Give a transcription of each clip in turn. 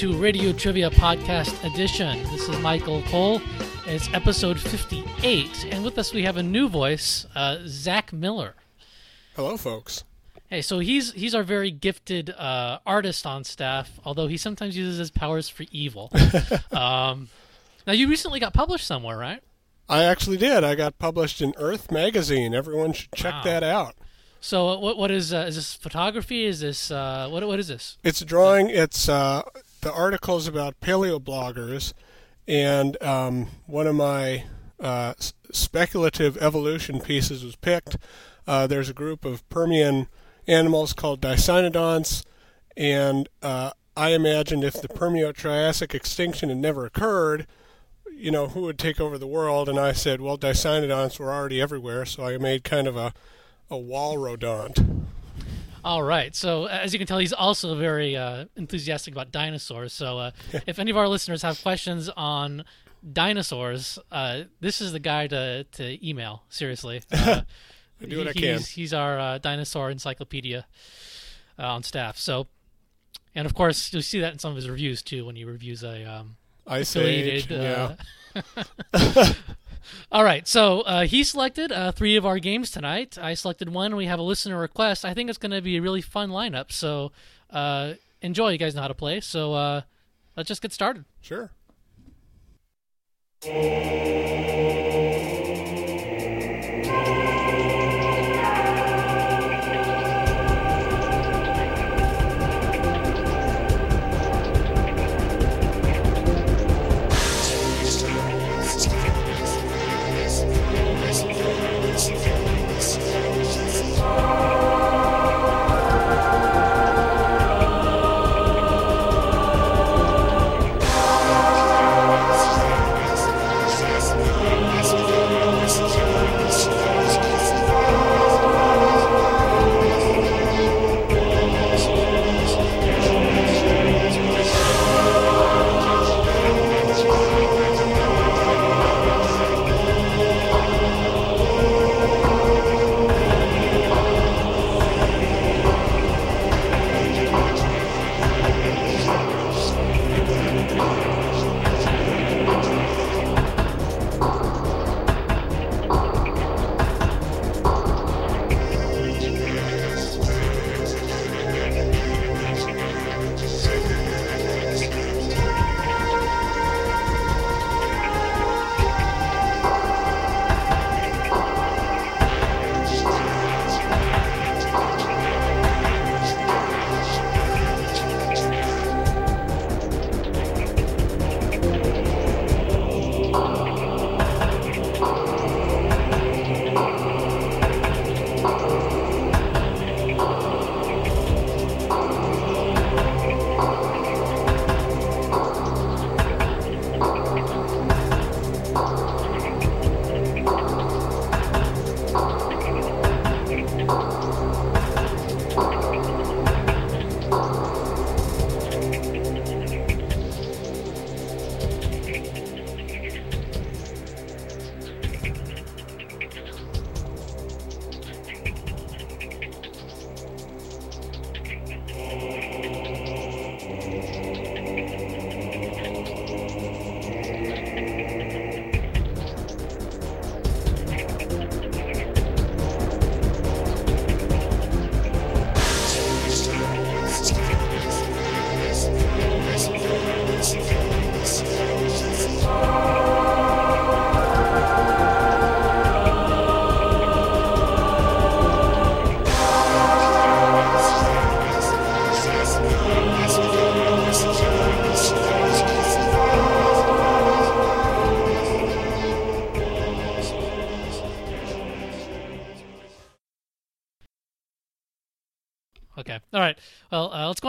To Radio Trivia Podcast Edition. This is Michael Cole. It's episode 58, and with us we have a new voice, uh, Zach Miller. Hello, folks. Hey, so he's he's our very gifted uh, artist on staff, although he sometimes uses his powers for evil. um, now, you recently got published somewhere, right? I actually did. I got published in Earth magazine. Everyone should check Wow. that out. So, what what is uh, is this photography? Is this uh, what what is this? It's a drawing. It's uh, the articles about paleobloggers, and um, one of my uh, speculative evolution pieces was picked. Uh, there's a group of Permian animals called Dicynodonts, and uh, I imagined if the Permian-Triassic extinction had never occurred, you know, who would take over the world? And I said, well, Dicynodonts were already everywhere, so I made kind of a a walrodont. All right. So, as you can tell, he's also very uh, enthusiastic about dinosaurs. So, uh, if any of our listeners have questions on dinosaurs, uh, this is the guy to, to email. Seriously. Uh, do what I he's, can. He's our uh, dinosaur encyclopedia uh, on staff. So, and of course, you'll see that in some of his reviews too when he reviews a um, Ice Age, yeah. All right, so uh, he selected uh, three of our games tonight. I selected one. We have a listener request. I think it's going to be a really fun lineup. So uh, enjoy. You guys know how to play. So uh, let's just get started. Sure.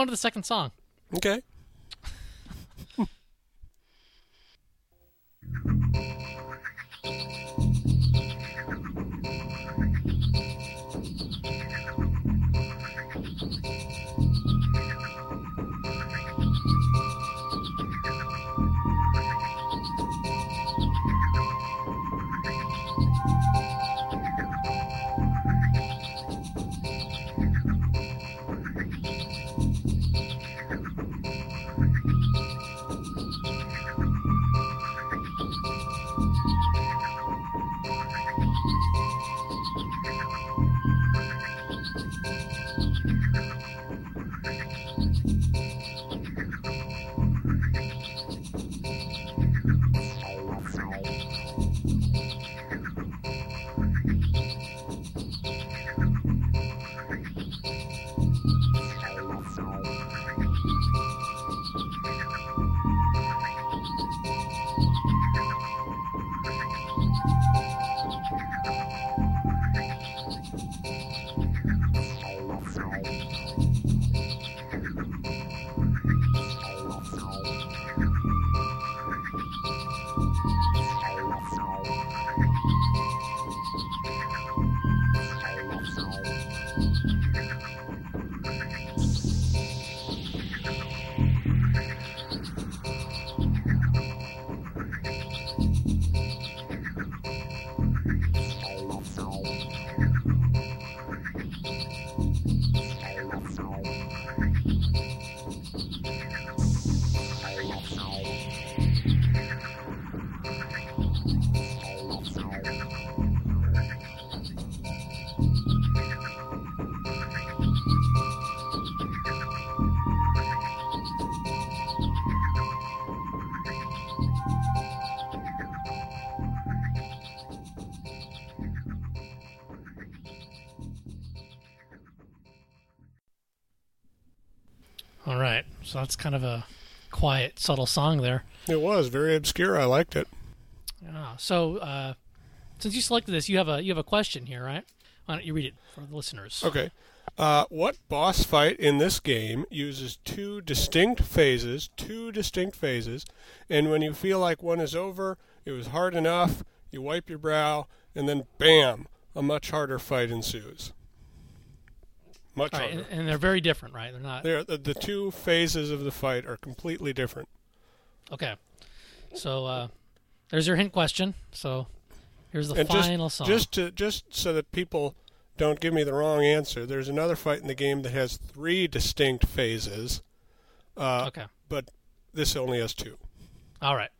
On to the second song. Okay. All right. So that's kind of a quiet, subtle song there. It was very obscure. I liked it. Yeah. So uh, since you selected this, you have a you have a question here, right? Why don't you read it for the listeners? Okay. Uh, what boss fight in this game uses two distinct phases, two distinct phases, and when you feel like one is over, it was hard enough, you wipe your brow, and then bam, a much harder fight ensues. Much right, harder. and, and they're very different, right? They're not. They're, the, the two phases of the fight are completely different. Okay. So uh, there's your hint question. So here's the and just, final song. just to just so that people don't give me the wrong answer, there's another fight in the game that has three distinct phases. Uh, okay. But this only has two. All right.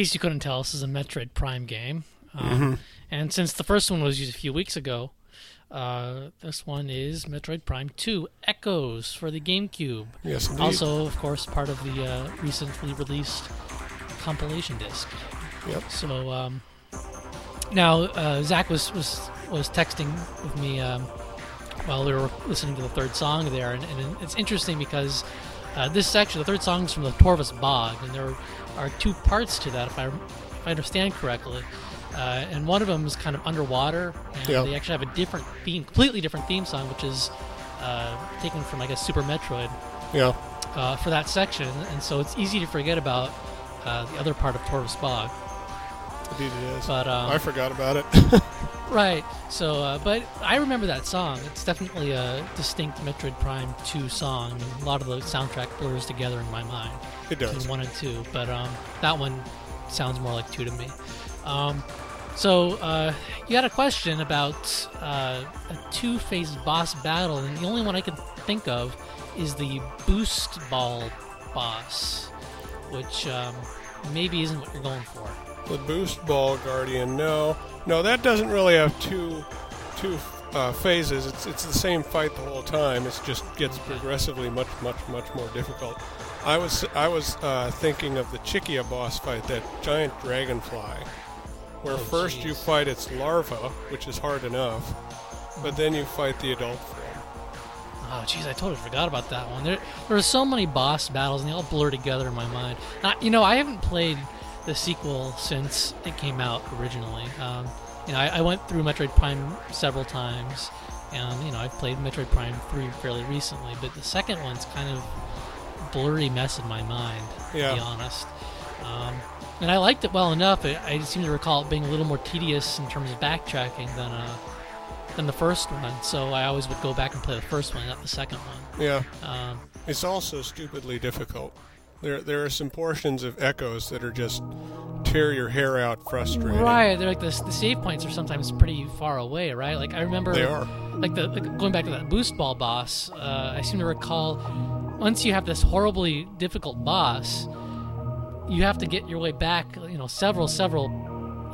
Case you couldn't tell, this is a Metroid Prime game. Um, Mm-hmm. And since the first one was used a few weeks ago, uh, this one is Metroid Prime 2 Echoes for the GameCube. Yes, indeed. Also, of course, part of the uh, recently released compilation disc. Yep. So um, now uh, Zach was, was was texting with me um, while we were listening to the third song there, and, and it's interesting because uh, this section, the third song, is from the Torvus Bog, and there are two parts to that, if I if I understand correctly. Uh, and one of them is kind of underwater, and Yeah. they actually have a different theme, completely different theme song, which is uh, taken from I guess Super Metroid Yeah. uh, for that section, and so it's easy to forget about uh, the other part of Torvus Bog. Indeed it is. But um, I forgot about it. right, so uh, but I remember that song. It's definitely a distinct Metroid Prime 2 song. A lot of the soundtrack blurs together in my mind it between does. one and two, but um, that one sounds more like two to me. Um, so uh, you had a question about uh, a two-phase boss battle, and the only one I can think of is the boost ball boss, which um, maybe isn't what you're going for. The boost ball guardian. No, no, that doesn't really have two two uh, phases. It's it's the same fight the whole time. It just gets progressively much much much more difficult. I was I was uh, thinking of the Chykka boss fight, that giant dragonfly, where Oh, first you fight its larva, which is hard enough, but then you fight the adult form. Oh, jeez, I totally forgot about that one. There, there are so many boss battles, and they all blur together in my mind. You know, I haven't played the sequel since it came out originally. Um, you know, I, I went through Metroid Prime several times, and you know, I've played Metroid Prime Three fairly recently, but the second one's kind of blurry mess in my mind, to Yeah. be honest. Um, and I liked it well enough. I, I seem to recall it being a little more tedious in terms of backtracking than uh, than the first one. So I always would go back and play the first one, not the second one. Yeah, Um, it's also stupidly difficult. There there are some portions of echoes that are just tear your hair out frustrating. right, they're like the, the save points are sometimes pretty far away, right? Like I remember, They are. like the like going back to that boost ball boss. Uh, I seem to recall once you have this horribly difficult boss, you have to get your way back, you know, several several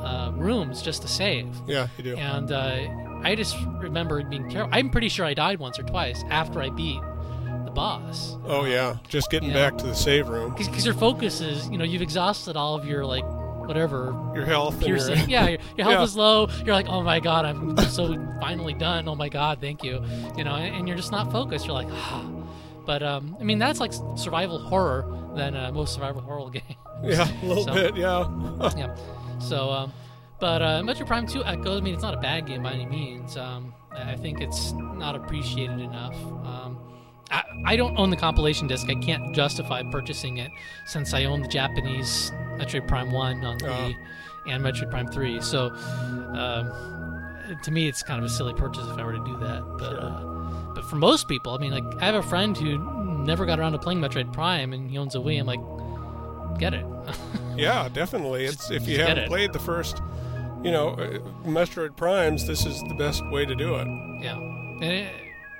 uh, rooms just to save. Yeah, you do. And uh, I just remember it being terrible. I'm pretty sure I died once or twice after I beat boss. Oh yeah, just getting back to the save room. Because your focus is, you know, you've exhausted all of your, like, whatever Your health. your- yeah, your, your health Yeah. is low. You're like, oh my god, I'm so finally done. Oh my god, thank you. You know, and, and you're just not focused. You're like, ah. But, um, I mean, that's like survival horror than uh, most survival horror games. Yeah, a little So- bit. Yeah. yeah. So, um, but uh, Metroid Prime 2 Echoes. I mean, it's not a bad game by any means. Um, I I think it's not appreciated enough. Um, I, I don't own the compilation disc. I can't justify purchasing it since I own the Japanese Metroid Prime 1 on the Oh. and Metroid Prime 3. So, um, to me, it's kind of a silly purchase if I were to do that. But, Sure. uh, but for most people, I mean, like, I have a friend who never got around to playing Metroid Prime and he owns a Wii. I'm like, get it. Yeah, definitely. It's Just- if you haven't played the first, you know, uh, Metroid Primes, this is the best way to do it. Yeah,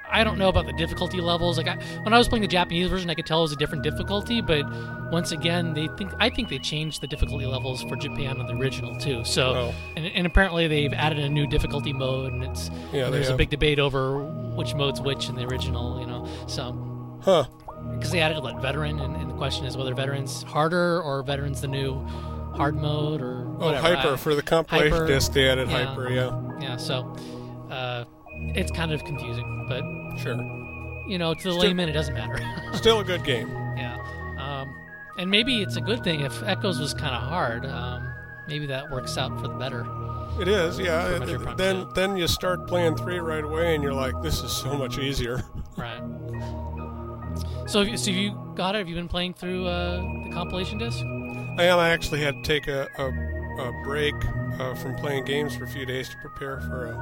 I don't know about the difficulty levels. Like I, when I was playing the Japanese version, I could tell it was a different difficulty. But once again, they think I think they changed the difficulty levels for Japan on the original too. So Oh. and, and apparently they've added a new difficulty mode, and it's Yeah, and there's a big debate over which mode's which in the original. You know, so Huh. because they added like veteran, and, and the question is whether veterans harder or veterans the new hard mode or whatever. Oh. Hyper I- for the compilation disc. They added yeah. Hyper. Yeah. yeah, so uh, it's kind of confusing, but Sure. you know, to the Still- layman, it doesn't matter. Still a good game. yeah, um, and maybe it's a good thing if Echoes was kind of hard. Um, maybe that works out for the better. It is, yeah. Metroid then two. then you start playing three right away, and you're like, this is so much easier. Right. So, have you, so you got it? Have you been playing through uh, the compilation disc? I am. I actually had to take a, a, a break uh, from playing games for a few days to prepare for a,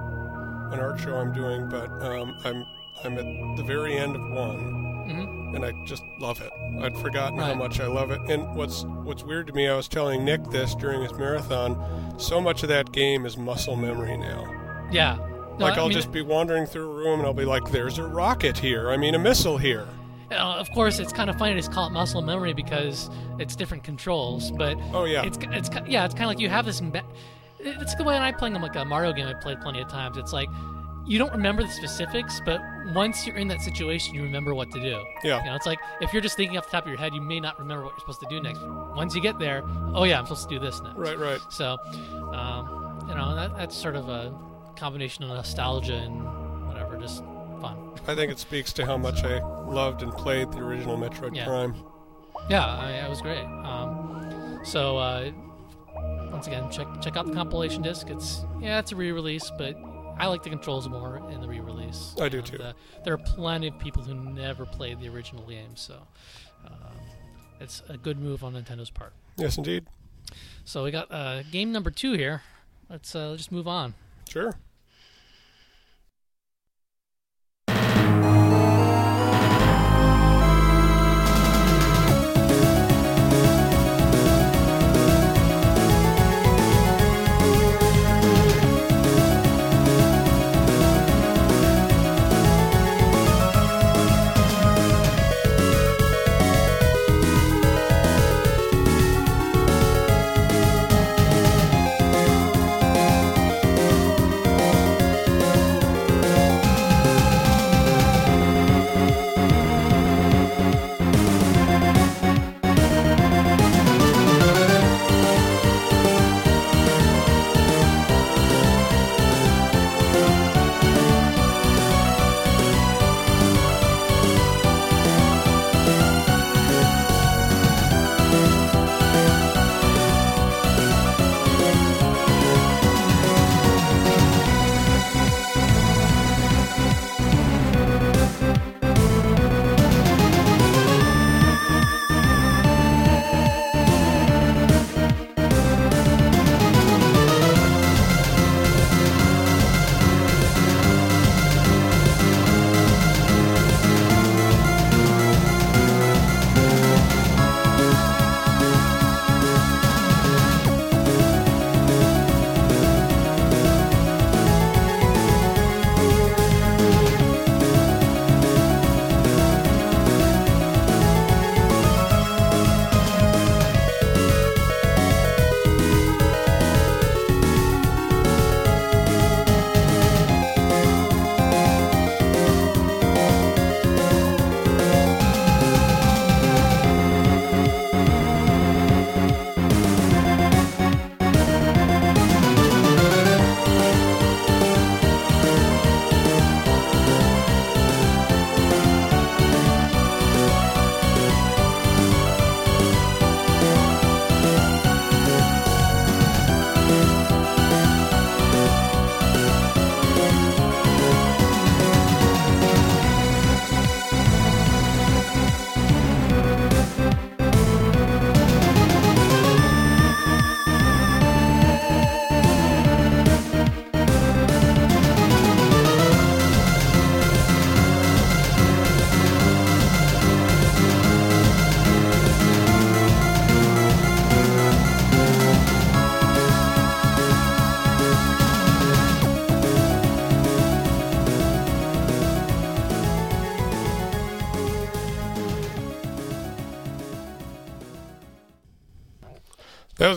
an art show I'm doing, but um, I'm I'm at the very end of one, hmm and I just love it. I'd forgotten how much I love it. And what's what's weird to me, I was telling Nick this during his marathon. So much of that game is muscle memory now. Yeah. No, like I I'll mean, just be wandering through a room and I'll be like, "There's a rocket here. I mean, a missile here." uh, of course, it's kind of funny to call it muscle memory because it's different controls, but Oh yeah, it's it's yeah, it's kind of like you have this. It's the way when I'm playing like a Mario game I played plenty of times. It's like you don't remember the specifics, but once you're in that situation, you remember what to do. yeah. You know, it's like if you're just thinking off the top of your head, you may not remember what you're supposed to do next. Once you get there, oh yeah, I'm supposed to do this next. Right, right. So, um, you know, that, that's sort of a combination of nostalgia and whatever, just fun. I think it speaks to how much I loved and played the original Metroid Yeah. Prime. Yeah, I mean, it was great. Um, so uh, once again, check check out the compilation disc. It's yeah, it's a re-release, but I like the controls more in the re-release. I do too. uh, there are plenty of people who never played the original game, so um, it's a good move on Nintendo's part. Yes, indeed. So we got uh, game number two here. Let's uh, just move on. Sure.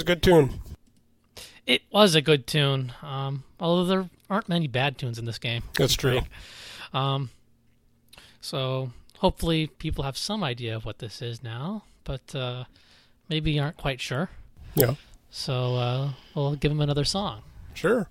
Good tune. It was a good tune, um, although there aren't many bad tunes in this game. That's true. Um, so hopefully people have some idea of what this is now, but uh, maybe aren't quite sure. Yeah. So uh, we'll give them another song. Sure.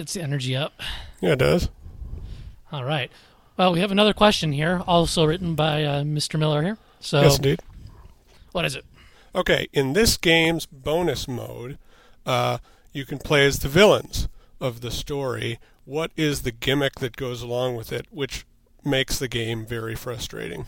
Gets the energy up. Yeah, it does. All right. Well, we have another question here, also written by uh, Mr. Miller here. So, Yes, indeed. what is it? Okay, in this game's bonus mode, uh, you can play as the villains of the story. What is the gimmick that goes along with it, which makes the game very frustrating?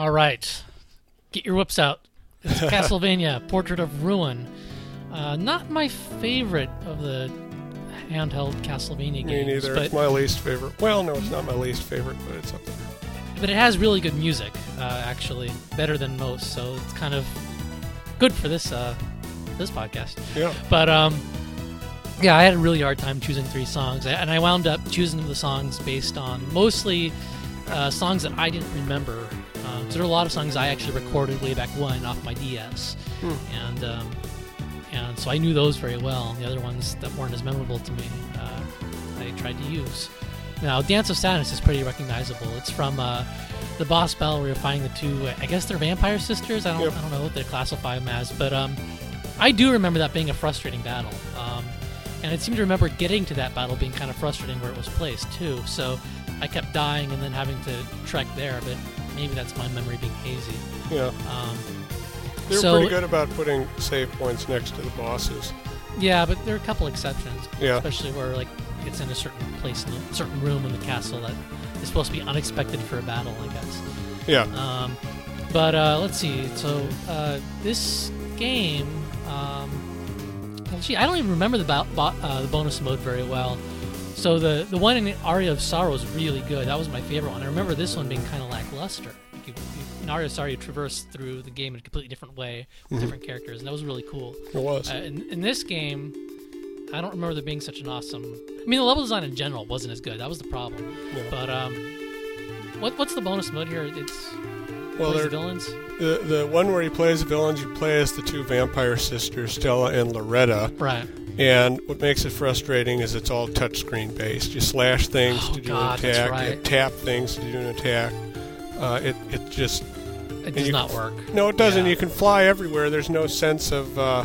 All right, get your whips out. It's Castlevania: Portrait of Ruin. Uh, not my favorite of the handheld Castlevania games. Me neither. but It's my least favorite. Well, no, it's not my least favorite, but it's up there. but it has really good music. Uh, actually, better than most. So it's kind of good for this uh, this podcast. Yeah. But um, yeah, I had a really hard time choosing three songs, and I wound up choosing the songs based on mostly uh, songs that I didn't remember. Um, 'cause there are a lot of songs I actually recorded way back when off my DS, Hmm. and um, and so I knew those very well. The other ones that weren't as memorable to me, uh, I tried to use. Now, Dance of Sadness is pretty recognizable. It's from uh, the boss battle where you're fighting the two. I guess they're vampire sisters. I don't. Yep. I don't know what they classify them as, but um, I do remember that being a frustrating battle. Um, and I seem to remember getting to that battle being kind of frustrating where it was placed too. So I kept dying and then having to trek there. But maybe that's my memory being hazy. Yeah. Um, They're So- pretty good about putting save points next to the bosses. yeah, but there are a couple exceptions, Yeah. especially where like it's in a certain place, in a certain room in the castle that is supposed to be unexpected for a battle. I guess. Yeah. Um, but uh, let's see. So uh, this game, um, well, gee, I don't even remember the, bo- bo- uh, the bonus mode very well. So the the one in Aria of Sorrow is really good. That was my favorite one. I remember this one being kind of lackluster. Like you, you, in Aria of Sorrow, you traverse through the game in a completely different way with Mhm. different characters, and that was really cool. It was. Uh, in, in this game, I don't remember there being such an awesome. I mean, the level design in general wasn't as good. That was the problem. Yeah. But um, what what's the bonus mode here? It's well, the villains. the the one where he plays the villains, you play as the two vampire sisters, Stella and Loretta. Right. And what makes it frustrating is it's all touchscreen based. You slash things Oh, to do God, an attack, right. you tap things to do an attack. Uh, it it just It does you- not work. no, it doesn't. Yeah. You can fly everywhere. There's no sense of uh, uh,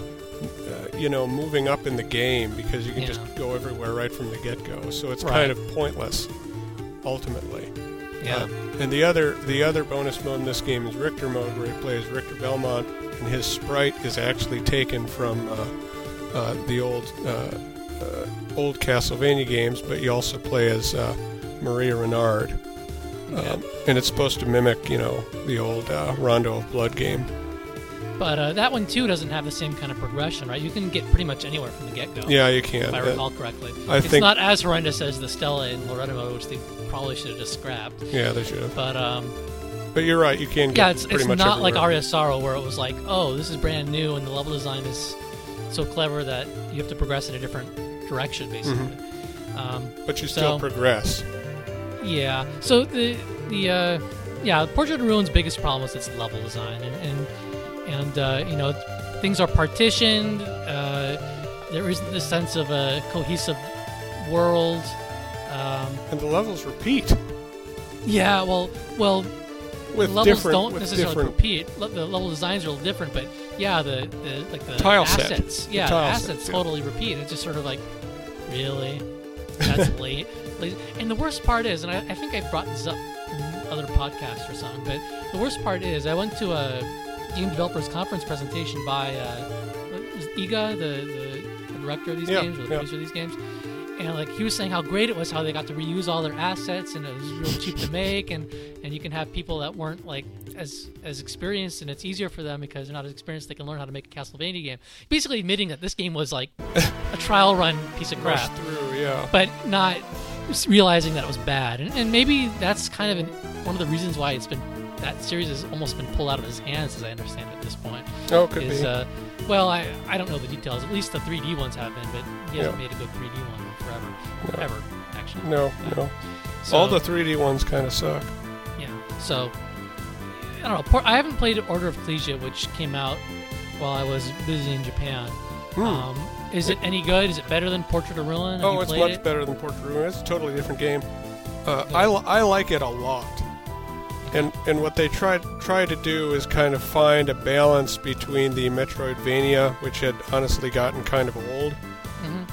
you know moving up in the game because you can Yeah. just go everywhere right from the get go. So it's Right. kind of pointless, ultimately. Yeah. Uh, and the other the other bonus mode in this game is Richter mode, where he plays Richter Belmont, and his sprite is actually taken from uh, the old uh, uh, old Castlevania games, but you also play as uh, Maria Renard, um, and it's supposed to mimic you know the old uh, Rondo of Blood game. But uh, that one too doesn't have the same kind of progression, right? You can get pretty much anywhere from the get go. Yeah, you can. If I recall correctly. I it's think- not as horrendous as the Stella in Loretta mode, which they probably should have just scrapped. yeah, they should have. But um, But you're right. You can get yeah, it's, pretty it's much not like everywhere. Aria Sorrow where it was like, oh, this is brand new and the level design is so clever that you have to progress in a different direction, basically. Mm-hmm. Um, But you still progress. Yeah. So the the uh, yeah, Portrait of Ruin's biggest problem is its level design, and and, and uh, you know things are partitioned. Uh, there isn't this sense of a cohesive world. Um, And the levels repeat yeah. Well, well, with levels different don't with necessarily different repeat. Le- The level designs are a little different, but yeah, the, the like the Tile assets, The yeah, the tile set, assets yeah. totally repeat. It's just sort of like, really, that's late. And the worst part is, and I, I think I've brought this up in other podcasts or something, but the worst part is, I went to a game developers conference presentation by uh, what was it, Iga, the, the, the director of these Yeah, games, or the yeah. producer of these games. And like he was saying how great it was, how they got to reuse all their assets, and it was really cheap to make, and and you can have people that weren't like as as experienced, and it's easier for them because they're not as experienced. They can learn how to make a Castlevania game. Basically, admitting that this game was like a trial run piece of crap, through. Yeah. but not realizing that it was bad. And, and maybe that's kind of an, one of the reasons why it's been that series has almost been pulled out of his hands, as I understand at this point. Oh, could Is be. uh, well, I I don't know the details. At least the 3D ones have been, but he hasn't Yeah. made a good 3D one forever, No. ever actually. no, no. So- All the 3D ones kind of suck. Yeah. So I don't know. I haven't played Order of Ecclesia, which came out while I was busy in Japan. Hmm. Um, is it any good? Is it better than Portrait of Ruin? Have oh, it's much it? better than Portrait of Ruin. It's a totally different game. Uh, I, I like it a lot. And and what they try try to do is kind of find a balance between the Metroidvania, which had honestly gotten kind of old.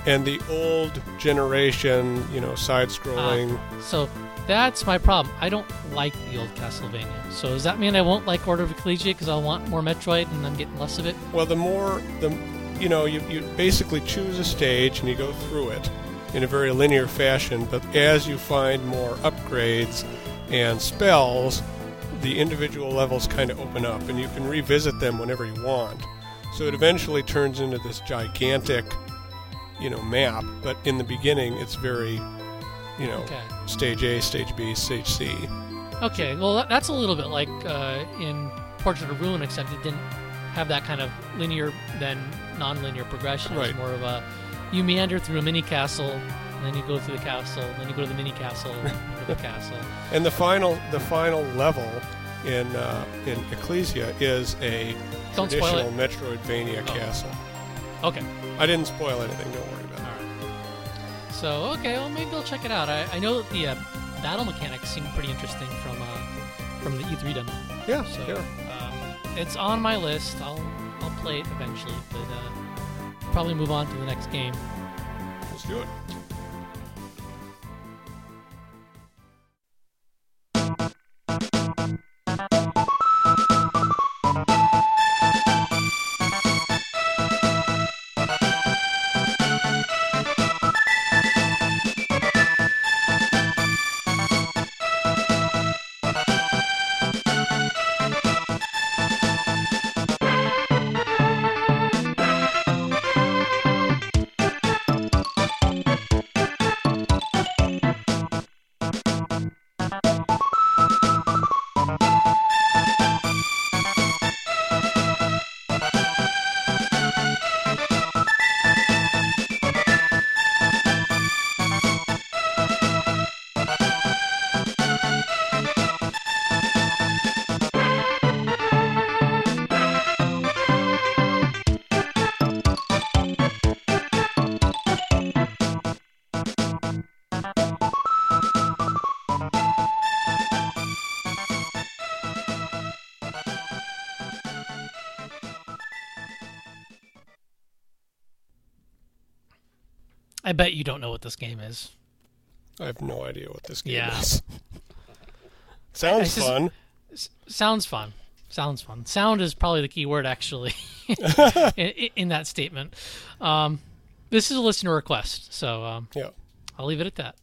And the old generation, you know, side-scrolling. Ah, so that's my problem. I don't like the old Castlevania. So does that mean I won't like Order of Ecclesia because I'll want more Metroid and I'm getting less of it? Well, the more the you know, you, you basically choose a stage and you go through it in a very linear fashion. But as you find more upgrades and spells, the individual levels kind of open up, and you can revisit them whenever you want. So it eventually turns into this gigantic, you know, map. But in the beginning, it's very, you know, Okay. stage A, stage B, stage C. Okay, well that's a little bit like uh, in Portrait of Ruin, except it didn't have that kind of linear then non-linear progression. Right. It's more of a you meander through a mini castle, and then you go through the castle, then you go to the mini castle, and to the castle. And the final, the final level in uh, in Ecclesia is a Don't spoil traditional it. Metroidvania Oh. castle. Okay. I didn't spoil anything. So okay, well maybe I'll check it out. I, I know that the uh, battle mechanics seem pretty interesting from uh, from the E3 demo. Yeah, So yeah. um, it's on my list. I'll I'll play it eventually, but uh, probably move on to the next game. Let's do it. I bet you don't know what this game is. I have no idea what this game Yeah. is. Sounds just- fun. S- sounds fun. Sounds fun. Sound is probably the key word, actually, in, in that statement. Um, this is a listener request, so um, Yeah. I'll leave it at that.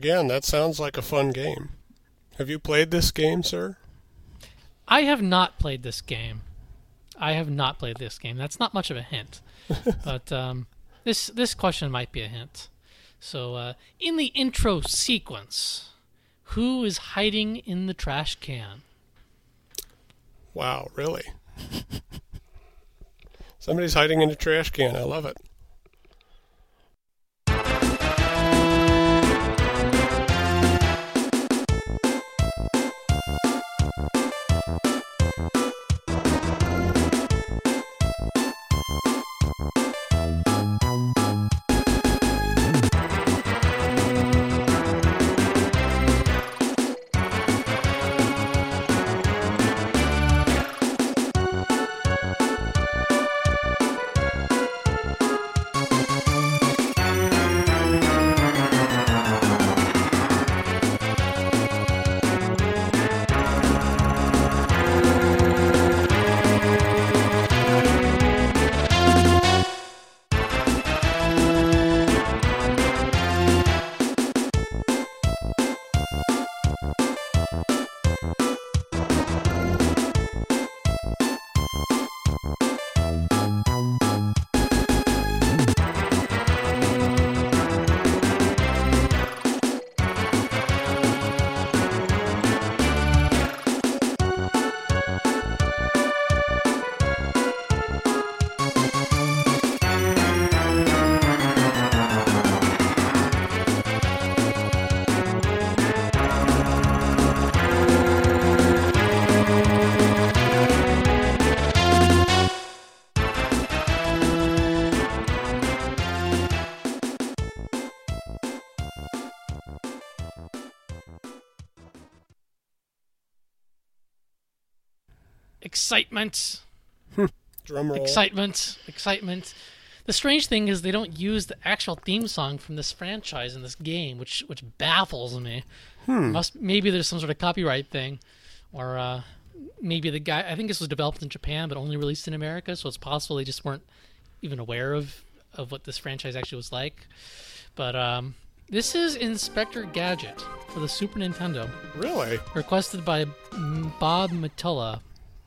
Again, that sounds like a fun game. Have you played this game, sir? I have not played this game. I have not played this game. That's not much of a hint, but um, this this question might be a hint. So, uh, in the intro sequence, who is hiding in the trash can? Wow, really? Somebody's hiding in a trash can. I love it. Excitement, Drum roll. excitement, excitement. The strange thing is they don't use the actual theme song from this franchise in this game, which which baffles me. Must maybe there's some sort of copyright thing, or uh, maybe the guy. I think this was developed in Japan but only released in America, so it's possible they just weren't even aware of of what this franchise actually was like. But um, this is Inspector Gadget for the Super Nintendo really? requested by Bob Matilla.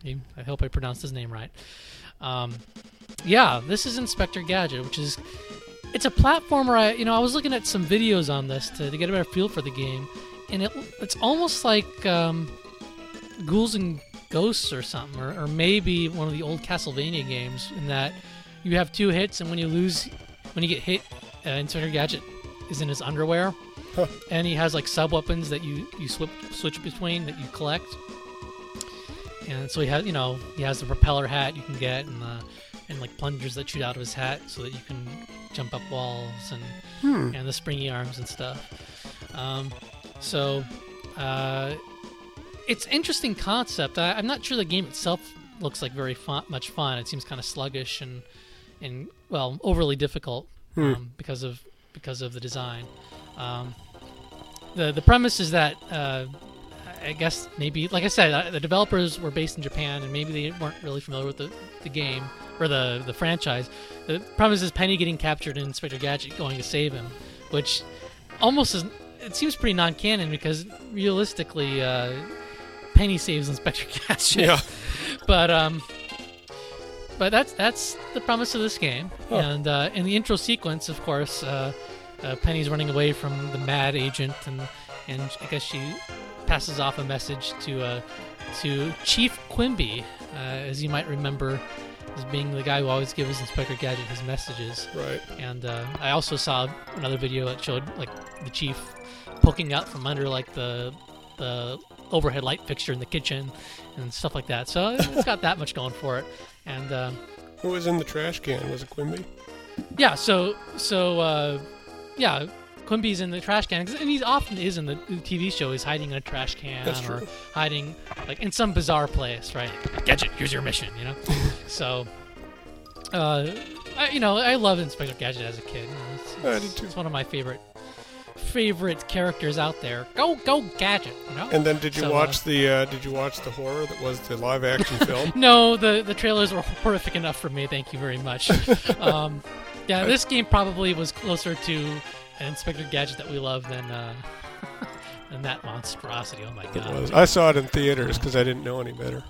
I hope I pronounced his name right. Um, yeah, this is Inspector Gadget, which is it's a platformer. I you know I was looking at some videos on this to, to get a better feel for the game, and it it's almost like um, Ghouls and Ghosts or something, or, or maybe one of the old Castlevania games in that you have two hits, and when you lose, when you get hit, uh, Inspector Gadget is in his underwear, Huh. and he has like sub weapons that you you swip, switch between that you collect. And so he has, you know, he has the propeller hat you can get, and the and like plungers that shoot out of his hat so that you can jump up walls and Hmm. and the springy arms and stuff. Um, so uh, it's interesting concept. I, I'm not sure the game itself looks like very fun, much fun. It seems kind of sluggish and and well overly difficult Hmm. um, because of because of the design. Um, the the premise is that uh, I guess maybe like I said, uh, the developers were based in Japan and maybe they weren't really familiar with the, the game or the the franchise. The premise is Penny getting captured and Inspector Gadget going to save him, which almost is it seems pretty non-canon because realistically, uh, Penny saves Inspector Gadget. Yeah. But um, but that's that's the promise of this game. Huh. And uh, in the intro sequence, of course, uh, uh, Penny's running away from the mad agent, and and I guess she passes off a message to uh, to Chief Quimby, uh, as you might remember, as being the guy who always gives Inspector Gadget his messages. Right. And uh, I also saw another video that showed like the chief poking out from under like the the overhead light fixture in the kitchen and stuff like that. So it's got that much going for it. And uh, Who was in the trash can? Was it Quimby? yeah, so so uh, yeah, Quimby's in the trash can, and he often is in the, TV show. He's hiding in a trash can That's or true. hiding like in some bizarre place, right? Gadget, here's your mission, you know. so, uh, I, you know, I love Inspector Gadget as a kid. You know, it's, I it's- did too. it's one of my favorite favorite characters out there. Go go Gadget, you know. And then did you So, uh, watch the uh, did you watch the horror that was the live action film? No, the the trailers were horrific enough for me. Thank you very much. um, yeah, this game probably was closer to an Inspector Gadget that we love than uh, than that monstrosity. Oh my It god! was. I saw it in theaters because I didn't know any better.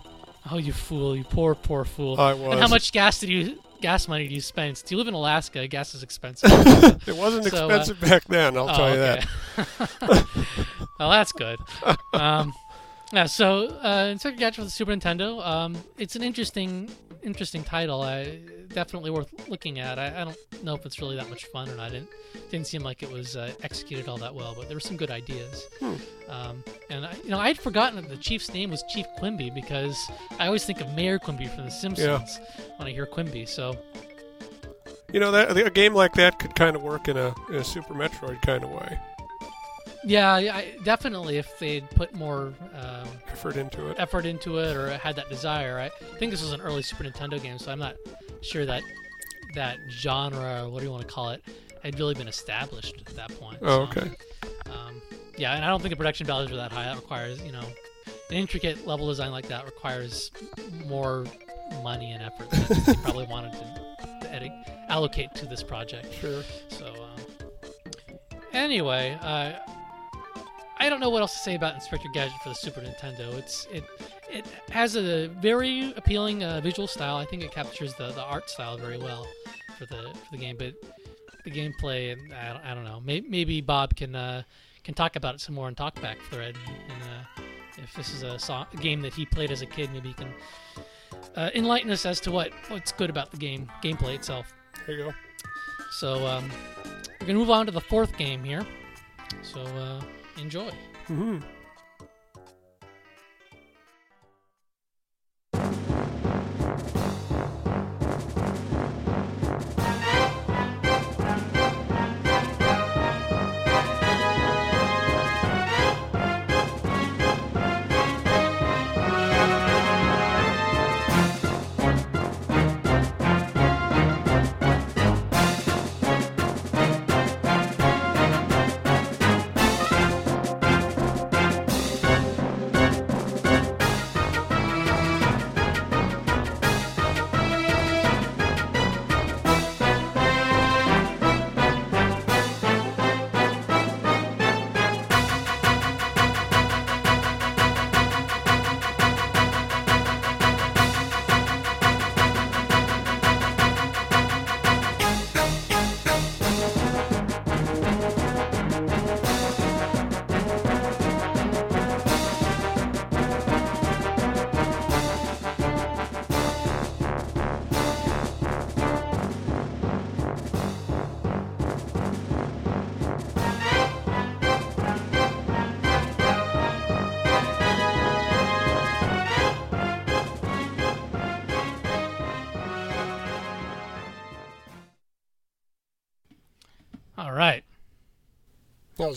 Oh, you fool! You poor, poor fool! I was. and how much gas did you gas money do you spend? Do you live in Alaska? Gas is expensive. It wasn't So, uh, expensive back then. I'll Oh, tell you that. okay. well, that's good. Um, yeah, so uh, Inspector Gadget for the Super Nintendo. Um, it's an interesting, interesting title. I definitely worth looking at. I, I don't know if it's really that much fun or not. It didn't seem like it was uh, executed all that well, but there were some good ideas. Hmm. Um, and I, you know, I'd forgotten that the chief's name was Chief Quimby because I always think of Mayor Quimby from The Simpsons when I hear Quimby. So You know that a game like that could kind of work in a, in a Super Metroid kind of way. Yeah, I, definitely if they'd put more. Um, Effort into it. effort into it or had that desire. I think this was an early Super Nintendo game, so I'm not sure that that genre, what do you want to call it, had really been established at that point. Oh, So, okay. Um, yeah, and I don't think the production values are that high. That requires, you know, an intricate level design like that requires more money and effort than they probably wanted to, to edi- allocate to this project. Sure. So, um, anyway, uh, I don't know what else to say about Inspector Gadget for the Super Nintendo. It's it it has a very appealing uh, visual style. I think it captures the, the art style very well for the for the game. But the gameplay, I don't, I don't know. Maybe, maybe Bob can uh, can talk about it some more in Talkback thread. And uh, if this is a, song, a game that he played as a kid, maybe he can uh, enlighten us as to what what's good about the game gameplay itself. There you go. So um, we're gonna move on to the fourth game here. So uh, enjoy. hmm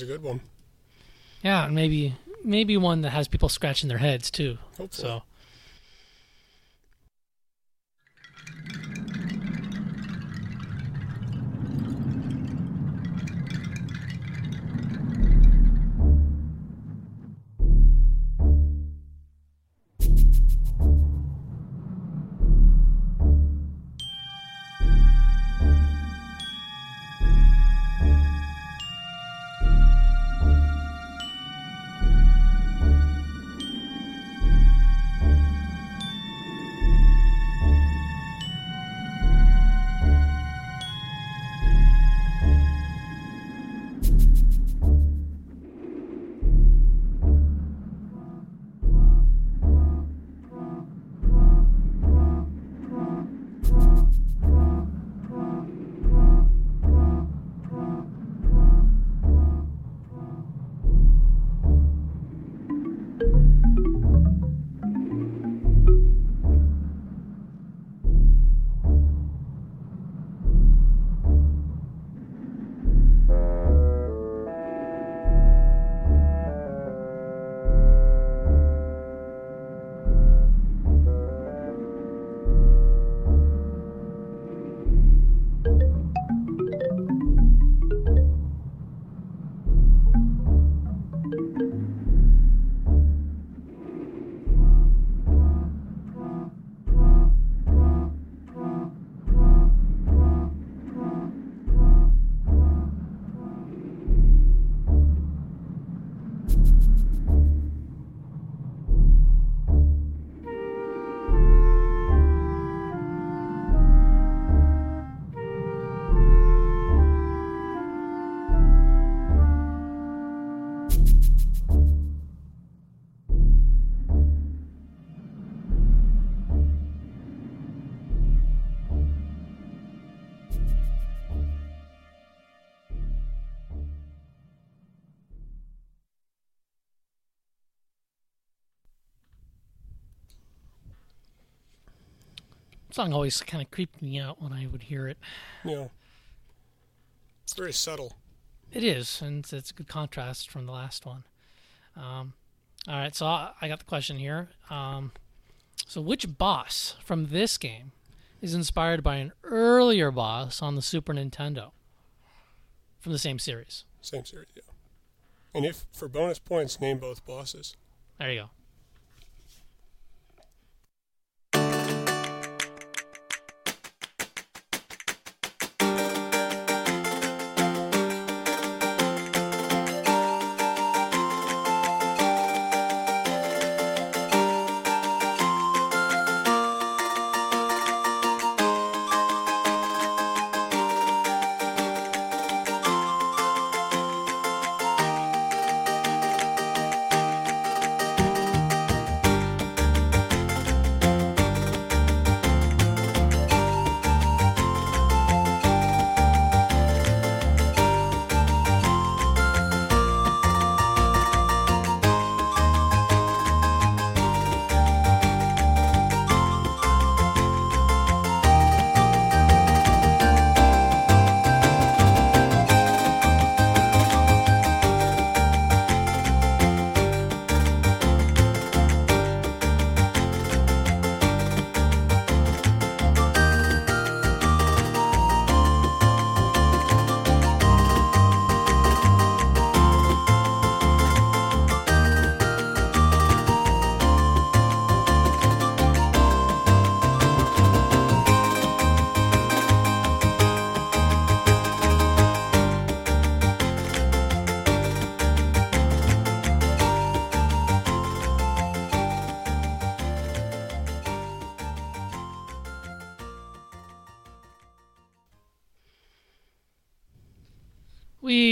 A good one. Yeah, and maybe maybe one that has people scratching their heads too. Hopefully. So. Song always kind of creeped me out when I would hear it. Yeah. It's very subtle. It is, and it's, it's a good contrast from the last one. Um, all right, so I, I got the question here. Um, so, which boss from this game is inspired by an earlier boss on the Super Nintendo from the same series? Same series, yeah. And if for bonus points, name both bosses. There you go.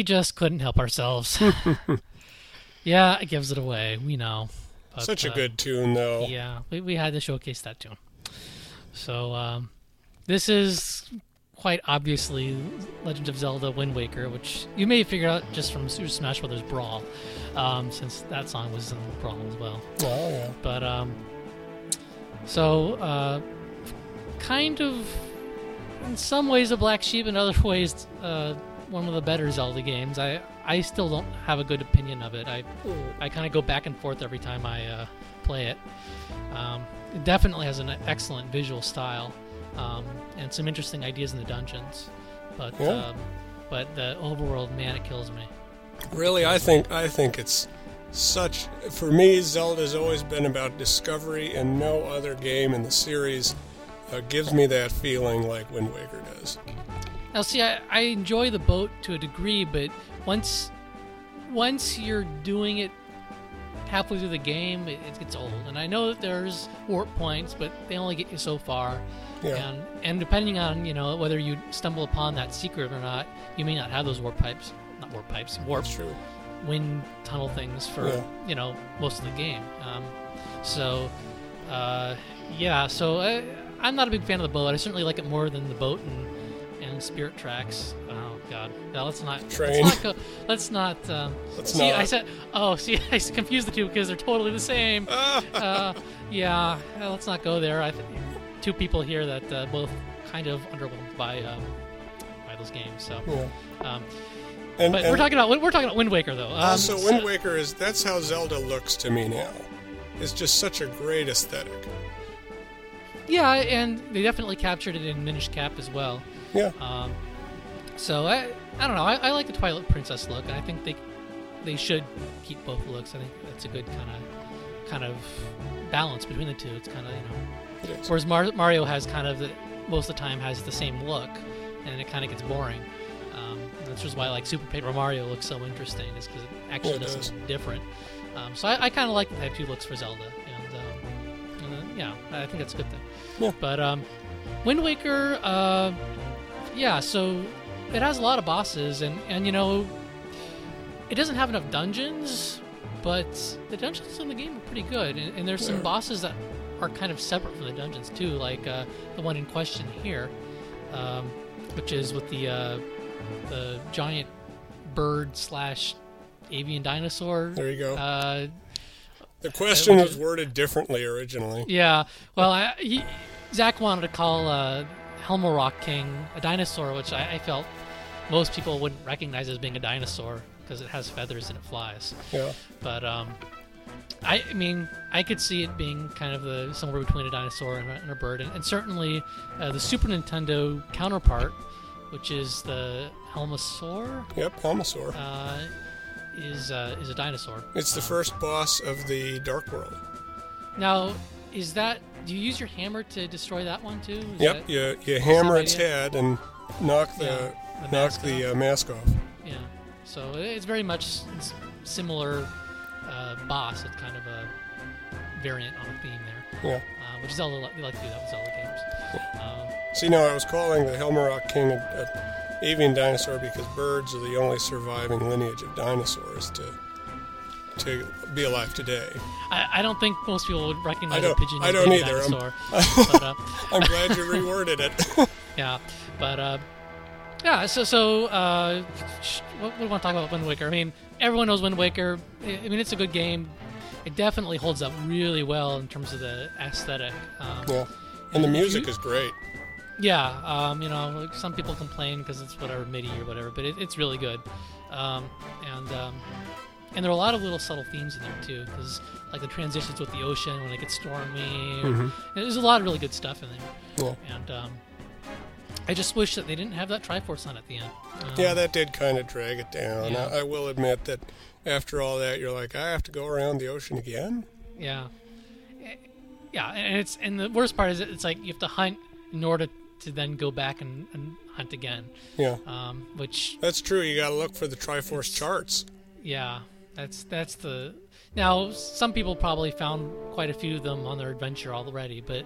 Just couldn't help ourselves. yeah, it gives it away. We know. But, Such a uh, good tune, though. Yeah, we, we had to showcase that tune. So um, this is quite obviously Legend of Zelda: Wind Waker, which you may figure out just from Super Smash Bros. Brawl, um, since that song was in Brawl as well. Oh, yeah. But um, so uh, kind of in some ways a black sheep, in other ways uh, one of the better Zelda games. I I still don't have a good opinion of it. I I kind of go back and forth every time I uh, play it. Um, it definitely has an excellent visual style um, and some interesting ideas in the dungeons, but um, but the overworld, man, it kills me. Really, I think I think it's such for me. Zelda's always been about discovery, and no other game in the series uh, gives me that feeling like Wind Waker does. Now, see, I, I enjoy the boat to a degree, but once once you're doing it halfway through the game, it, it gets old. And I know that there's warp points, but they only get you so far. Yeah. And and depending on you know whether you stumble upon that secret or not, you may not have those warp pipes, not warp pipes, warp wind tunnel things for Yeah. you know most of the game. Um, so uh, yeah, so I, I'm not a big fan of the boat. I certainly like it more than the boat and Spirit Tracks. Oh God, yeah, let's not. Train. Let's not go. Let's not. Um, Let's see, I said. Oh, see, I confused the two because they're totally the same. uh, yeah, let's not go there. I th- two people here that uh, both kind of underwhelmed by um, by those games. So, Yeah. um, And, but and we're talking about we're talking about Wind Waker though. Um, also, so- Wind Waker is that's how Zelda looks to me now. It's just such a great aesthetic. Yeah, and they definitely captured it in Minish Cap as well. Yeah. Um, so I, I don't know. I, I like the Twilight Princess look, and I think they, they should keep both looks. I think that's a good kind of, kind of balance between the two. It's kind of you know. Whereas Mar- Mario has kind of the, most of the time has the same look, and it kind of gets boring. Um, that's just why like Super Paper Mario looks so interesting, is because it actually Yeah, it does does. something different. Um, so I, I kind of like the type two looks for Zelda, and, um, and uh, yeah, I think that's a good thing. Yeah. But um, Wind Waker, uh, yeah, so it has a lot of bosses, and and you know, it doesn't have enough dungeons, but the dungeons in the game are pretty good, and, and there's some Yeah. bosses that are kind of separate from the dungeons too, like uh, the one in question here, um, which is with the uh, the giant bird slash avian dinosaur. There you go. Uh, the question was worded differently originally. yeah, well, I, he, Zach wanted to call uh, Helmaroc King a dinosaur, which I, I felt most people wouldn't recognize as being a dinosaur because it has feathers and it flies. Yeah. But um, I, I mean, I could see it being kind of the somewhere between a dinosaur and a, and a bird, and, and certainly uh, the Super Nintendo counterpart, which is the Helmasaur, Yep. Helmasaur. uh, is uh, is a dinosaur. It's the Um, first boss of the Dark World. Now, is that? Do you use your hammer to destroy that one too? Is Yep. that- You you hammer its head and knock the Yeah, the knock mask the off. uh, mask off. Yeah. So it's very much similar uh, boss. It's kind of a variant on a theme there, Yeah. uh, which Zelda li- like to do that with Zelda games. Um, See, no, I was calling the Helmaroc King a, a avian dinosaur because birds are the only surviving lineage of dinosaurs to to be alive today. I, I don't think most people would recognize a pigeon I as don't a either. I'm- dinosaur. but, uh, I'm glad you reworded it. yeah, but uh, yeah. So so uh, what, what do we want to talk about Wind Waker? I mean, everyone knows Wind Waker. I I mean, it's a good game. It definitely holds up really well in terms of the aesthetic. Um, yeah. And the music you- is great. Yeah, um, you know, like some people complain because it's whatever MIDI or whatever, but it, it's really good. Um, and um, and there are a lot of little subtle themes in there too, because like the transitions with the ocean when it gets stormy. or- Mhm. There's a lot of really good stuff in there. Yeah. And um, I just wish that they didn't have that Triforce on at the end. Um, Yeah, that did kind of drag it down. Yeah. I, I will admit that after all that, you're like, I have to go around the ocean again. Yeah. Eh, Yeah, and it's and the worst part is it's like you have to hunt in order to then go back and, and hunt again. Yeah, Um, which that's true. You got to look for the Triforce charts. Yeah, that's that's the. Now, some people probably found quite a few of them on their adventure already, but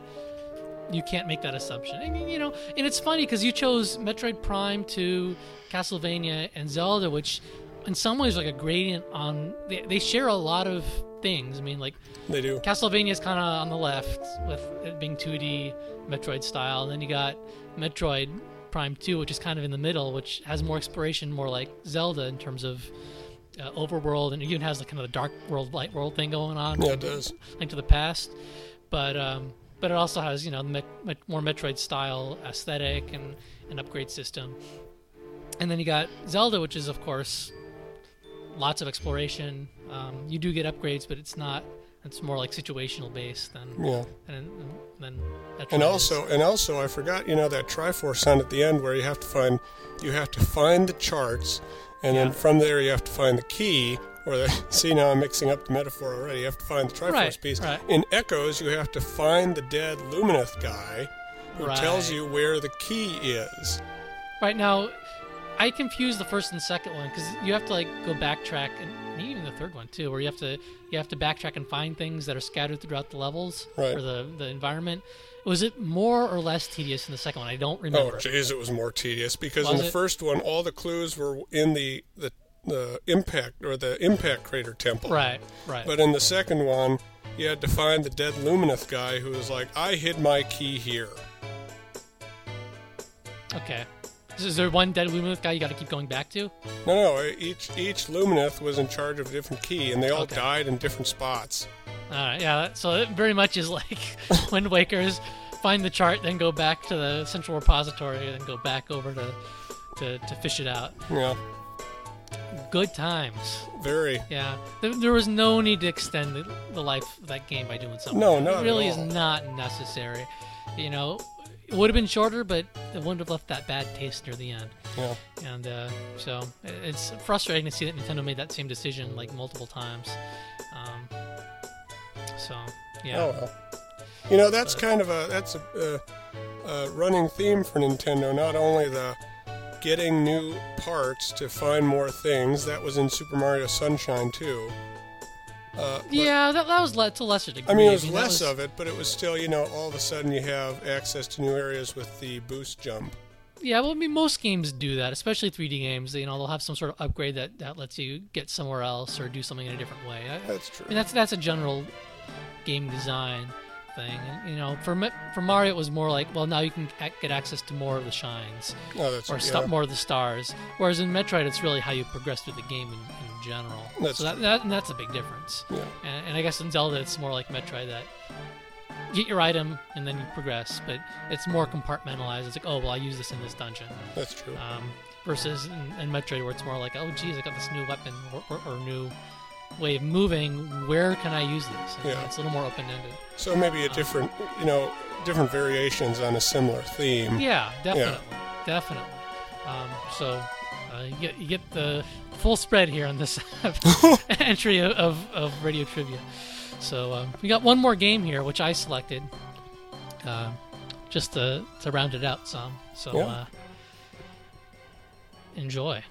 you can't make that assumption. I mean, you know, and it's funny because you chose Metroid Prime to Castlevania and Zelda, which in some ways like a gradient on. They, they share a lot of things. I mean, like They do. Castlevania is kind of on the left with it being 2D Metroid style, and then you got Metroid Prime 2, which is kind of in the middle, which has more exploration, more like Zelda in terms of uh, overworld, and it even has the kind of the dark world, light world thing going on. Yeah, it does. Link to the Past, but um, but it also has you know the met, met, more Metroid style aesthetic and an upgrade system. And then you got Zelda, which is of course lots of exploration. Um, you do get upgrades, but it's not. It's more like situational based than Yeah. than, than Metroid And is. also, and also, I forgot. You know that Triforce Hunt at the end, where you have to find, you have to find the charts, and Yeah. then from there you have to find the key. Or the see now I'm mixing up the metaphor already. You have to find the Triforce Right, piece. right. In Echoes, you have to find the dead Luminoth guy, who tells you where the key is. Right now, I confuse the first and second one because you have to like go backtrack, and even the third one too, where you have to you have to backtrack and find things that are scattered throughout the levels Right. or the the environment. Was it more or less tedious in the second one? I don't remember. Oh, remember. jeez, it was more tedious because in the it? first one, all the clues were in the the, the impact or the impact crater temple. right, right. But in the second one, you had to find the dead Luminoth guy who was like, "I hid my key here." okay. Is, there one dead Luminoth guy you got to keep going back to? No, no, each each Luminoth was in charge of a different key, and they all Okay. died in different spots. All right, yeah. So it very much is like Wind Waker's. Find the chart, then go back to the central repository, then go back over to to, to fish it out. Yeah, Good times. very. Yeah, there, there was no need to extend the, the life of that game by doing something. No, no. it really all. is not necessary. You know, it would have been shorter, but it wouldn't have left that bad taste near the end. Yeah, And uh, so it's frustrating to see that Nintendo made that same decision like multiple times. Um, so yeah, Oh well. You know, that's But- kind of a that's a, a, a running theme for Nintendo. Not only the getting new parts to find more things. That was in Super Mario Sunshine too. Uh, yeah, that, that was le- to lesser degree. I mean, it was that less was- of it, but it was still, you know, all of a sudden you have access to new areas with the boost jump. Yeah, well, I mean, most games do that, especially 3D games. You know, they'll have some sort of upgrade that, that lets you get somewhere else or do something in a different way. I, That's true. I mean, that's that's a general game design thing. And, you know, for for Mario, it was more like, well, now you can get access to more of the shines oh, that's or yeah. more of the stars. Whereas in Metroid, it's really how you progress through the game in, in general. That's so that, that and that's a big difference. Yeah. And, and I guess in Zelda, it's more like Metroid that you get your item and then you progress, but it's more compartmentalized. It's like, oh, well, I use this in this dungeon. That's true. Um, versus in, in Metroid, where it's more like, oh, geez, I got this new weapon or, or, or new way of moving. Where can I use this? And Yeah. It's a little more open ended. So maybe a different, you know, different variations on a similar theme. Yeah, definitely, definitely. Um, so uh, you get you get the full spread here on this entry of, of, of radio trivia. So um, we got one more game here, which I selected, uh, just to to round it out some. So Yeah. uh, enjoy.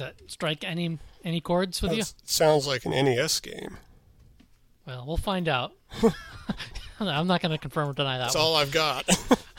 That strike any any chords with you? Sounds like an NES game. Well, we'll find out. I'm not going to confirm or deny that That's one. all I've got.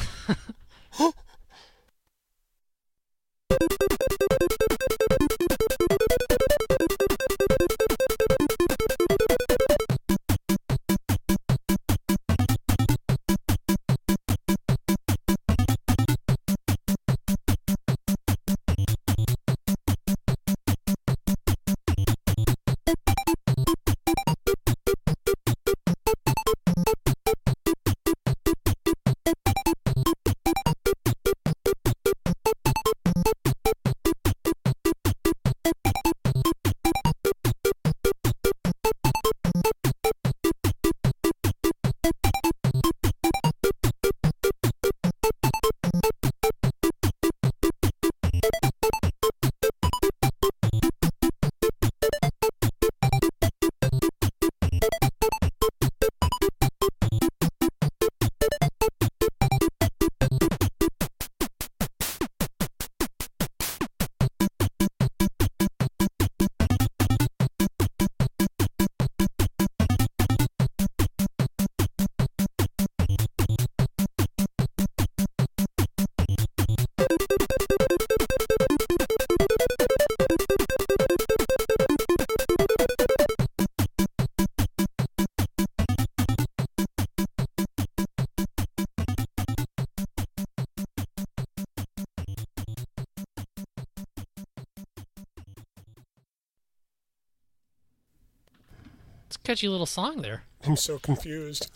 catchy little song there. I'm so confused.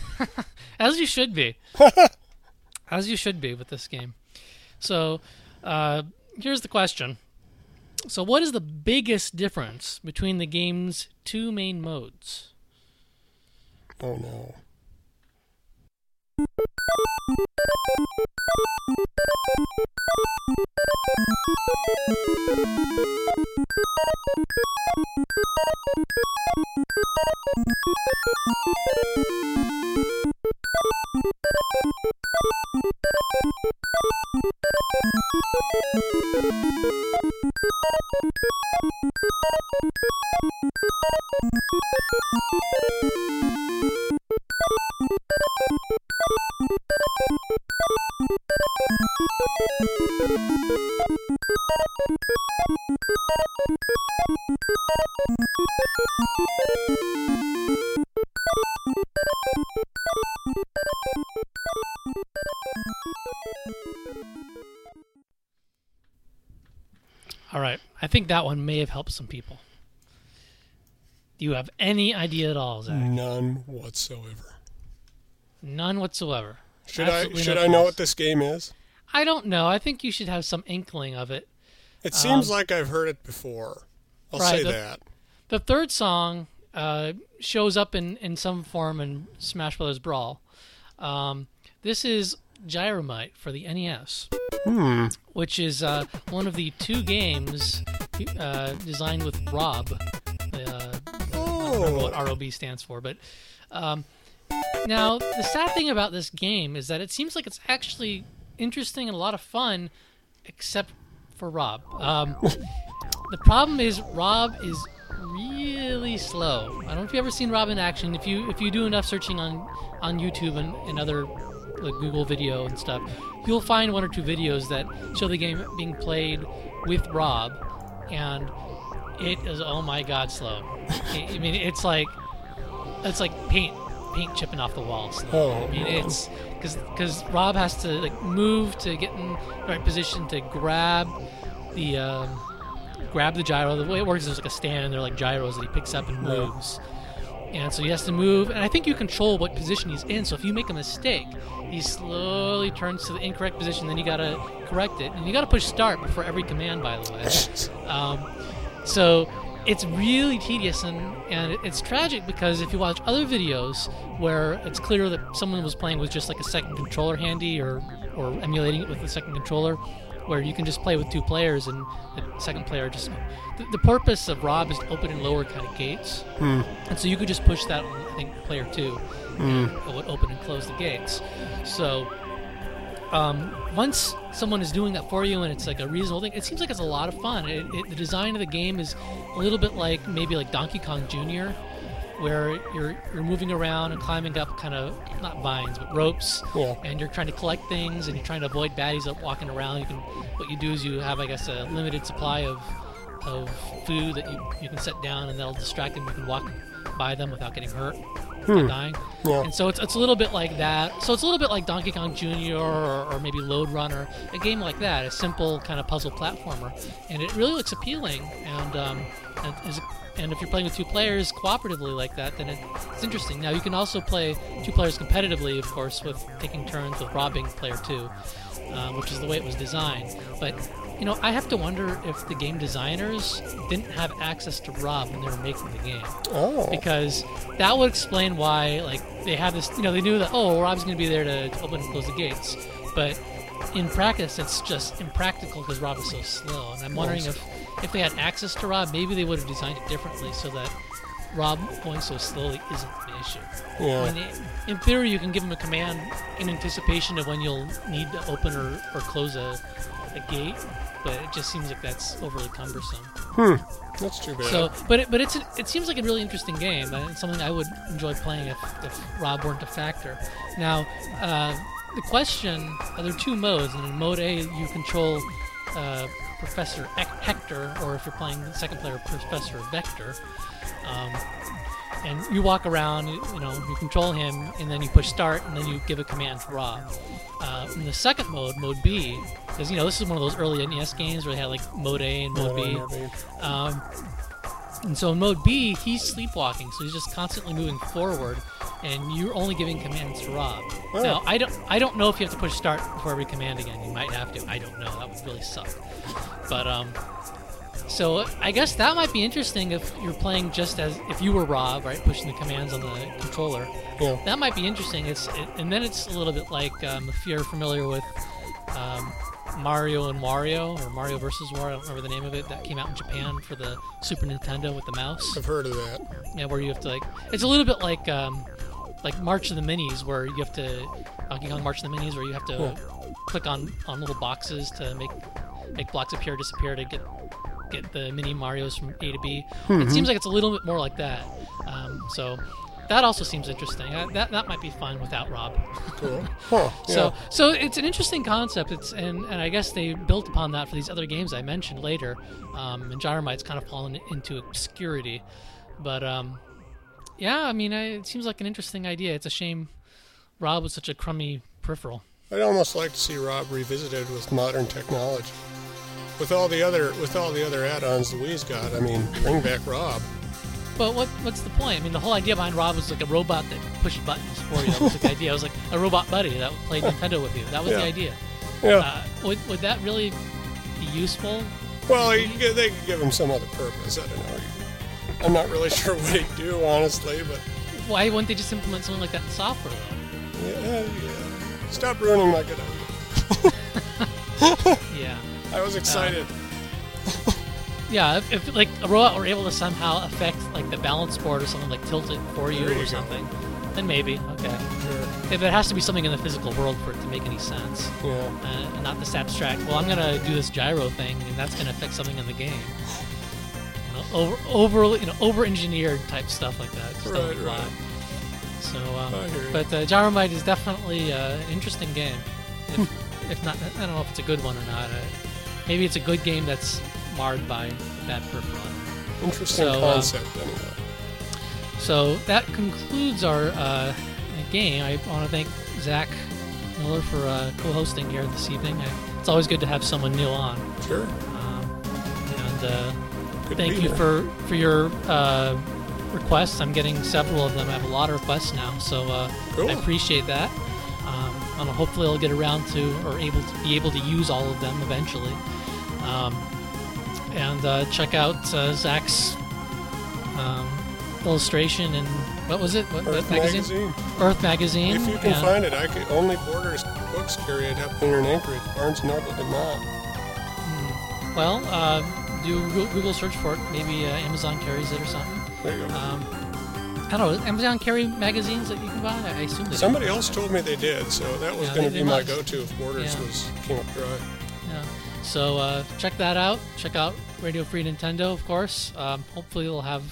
As you should be. As you should be with this game. So, uh, here's the question. So, what is the biggest difference between the game's two main modes? Oh no. Some people. Do you have any idea at all, Zach? None whatsoever. None whatsoever. Should Absolutely I should no I know what this game is? I don't know. I think you should have some inkling of it. It seems Um, like I've heard it before. I'll Right, say the- that. The third song uh, shows up in, in some form in Smash Bros. Brawl. Um, this is Gyromite for the NES, Hmm. which is uh, one of the two games uh, designed with Rob. Uh, I don't remember what Oh. ROB stands for, but um, now the sad thing about this game is that it seems like it's actually interesting and a lot of fun, except for Rob. Um, the problem is Rob is really slow. I don't know if you've ever seen Rob in action. If you if you do enough searching on on YouTube and, and other like Google video and stuff, you'll find one or two videos that show the game being played with Rob, and it is oh my god slow. I mean it's like it's like paint paint chipping off the walls. Oh, I mean it's because because Rob has to like move to get in the right position to grab the um, grab the gyro. The way it works is there's like a stand and they're like gyros that he picks up and moves. And so he has to move, and I think you control what position he's in. So if you make a mistake, he slowly turns to the incorrect position. Then you gotta correct it, and you gotta push start before every command. By the way, um, so it's really tedious and, and it's tragic because if you watch other videos where it's clear that someone was playing with just like a second controller handy or, or emulating it with a second controller where you can just play with two players and the second player just the, the purpose of rob is to open and lower kind of gates and so you could just push that on i think player two. And it would open and close the gates. So um, once someone is doing that for you and it's like a reasonable thing, it seems like it's a lot of fun. It, it, the design of the game is a little bit like maybe like Donkey Kong Jr., where you're you're moving around and climbing up kind of not vines but ropes, Yeah. and you're trying to collect things and you're trying to avoid baddies that walking around. You can what you do is you have I guess a limited supply of of food that you, you can set down and that'll distract them. You can walk by them without getting hurt, without dying. Yeah. And so it's, it's a little bit like that. So it's a little bit like Donkey Kong Jr. or, or maybe Lode Runner, a game like that, a simple kind of puzzle platformer, and it really looks appealing. And um, and, is, and if you're playing with two players cooperatively like that, then it, it's interesting. Now you can also play two players competitively, of course, with taking turns with robbing player two, um, which is the way it was designed. But you know, I have to wonder if the game designers didn't have access to Rob when they were making the game Oh. because that would explain why like they have this you know they knew that oh rob's going to be there to, to open and close the gates but in practice it's just impractical because rob is so slow and i'm wondering if if they had access to rob maybe they would have designed it differently so that rob going so slowly isn't an issue Yeah. I mean, in theory you can give him a command in anticipation of when you'll need to open or, or close a, a gate but it just seems like that's overly cumbersome Hmm. That's too bad. so, but it, but it's a, it seems like a really interesting game. and It's something I would enjoy playing if, if Rob weren't a factor. Now, uh, the question: uh, there are two modes. and In mode A, you control uh, Professor Hec- Hector, or if you're playing the second player, Professor Vector. Um, and you walk around, you know, you control him, and then you push start, and then you give a command to Rob. Uh, in the second mode, mode B, because you know this is one of those early NES games where they had like mode A and mode B. Um, And so in mode B, he's sleepwalking, so he's just constantly moving forward, and you're only giving commands to Rob. Oh. Now, I don't, I don't know if you have to push start for every command again. You might have to. I don't know. That would really suck. But um, so I guess that might be interesting if you're playing just as if you were Rob, right, pushing the commands on the controller. Yeah. That might be interesting. It's it, and then it's a little bit like um, if you're familiar with um, Mario and Wario or Mario versus Wario. I don't remember the name of it. That came out in Japan for the Super Nintendo with the mouse. I've heard of that. Yeah, where you have to like. It's a little bit like um, like March of the Minis, where you have to. Donkey Kong March of the Minis, where you have to Yeah. click on on little boxes to make make blocks appear, disappear to get get the mini Mario's from A to B. It seems like it's a little bit more like that. Um, so that also seems interesting. Uh, that that might be fun without Rob. Cool. Huh. Yeah. So so it's an interesting concept. It's and, and I guess they built upon that for these other games I mentioned later. Um, and Gyromite's kind of fallen into obscurity, but um, yeah, I mean, I, it seems like an interesting idea. It's a shame Rob was such a crummy peripheral. I'd almost like to see Rob revisited with modern technology. With all the other with all the other add-ons the Wii's got, I mean, bring back Rob. But what what's the point? I mean, the whole idea behind Rob was like a robot that pushed buttons for you. That was the idea. It was like a robot buddy that played Nintendo with you. That was the idea. Yeah. Uh, would would that really be useful? well, they could give him some other purpose. I don't know. I'm not really sure what he'd do, honestly, but Why wouldn't they just implement something like that in software though? yeah, yeah. Stop ruining my good idea. Yeah. I was excited. Yeah, if, if like a robot were able to somehow affect like the balance board or something, like tilt it for you or something, then maybe okay. If it has to be something in the physical world for it to make any sense, Yeah. uh, and not this abstract. Well, I'm gonna do this gyro thing, and that's gonna affect something in the game. You know, over, over, you know, over-engineered type stuff like that. Just Right, right. So, um, I hear you. but uh, Gyromite is definitely uh, an interesting game. If, if not, I don't know if it's a good one or not. Uh, maybe it's a good game that's marred by bad peripheral. Interesting So, uh, concept, anyway. So that concludes our uh, game. I want to thank Zach Miller for uh, co-hosting here this evening. I, it's always good to have someone new on. Sure. Um, and uh, thank you here. for for your uh, requests. I'm getting several of them. I have a lot of requests now, so uh, Cool. I appreciate that. Um, and hopefully, I'll get around to or able to be able to use all of them eventually. Um, and uh, check out uh, Zach's um, illustration and what was it? What, Earth magazine? magazine. Earth magazine. If you can and- find it, I could only Borders books carry it up here in Anchorage. Barnes and Noble did not. Well, uh, do Google search for it. Maybe uh, Amazon carries it or something. There you go. Um, I don't know. Amazon carry magazines that you can buy. I assume they do. Somebody else told me they did, so that was Yeah, going to be my go-to if Borders Yeah. was came up dry. Yeah. So uh, check that out. Check out Radio Free Nintendo, of course. Um, hopefully, we'll have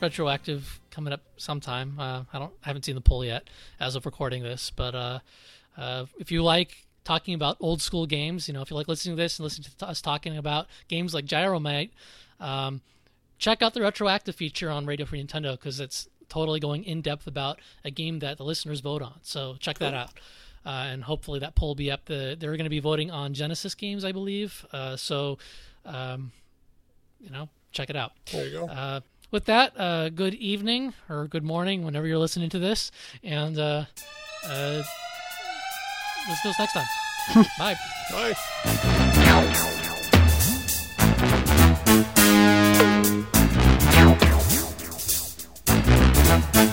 retroactive coming up sometime. Uh, I don't, I haven't seen the poll yet as of recording this, but uh, uh, if you like talking about old school games, you know, if you like listening to this and listening to us talking about games like Gyromite, um, check out the retroactive feature on Radio Free Nintendo because it's totally going in depth about a game that the listeners vote on. So check that out. Uh, and hopefully that poll will be up. The they're going to be voting on Genesis games, I believe. Uh, so, um, you know, check it out. There you go. Uh, with that, uh, good evening or good morning whenever you're listening to this, and uh, uh, let's do next time. Bye. Bye. Inspector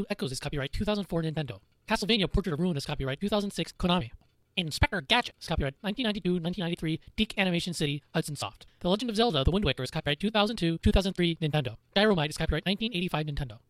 2 Echoes is copyright 2004 Nintendo. Castlevania Portrait of Ruin is copyright 2006 Konami. Inspector Gadget is copyright 1992-1993 DIC Animation City Hudson Soft. The Legend of Zelda: The Wind Waker is copyright 2002-2003 Nintendo. Gyromite is copyright 1985 Nintendo.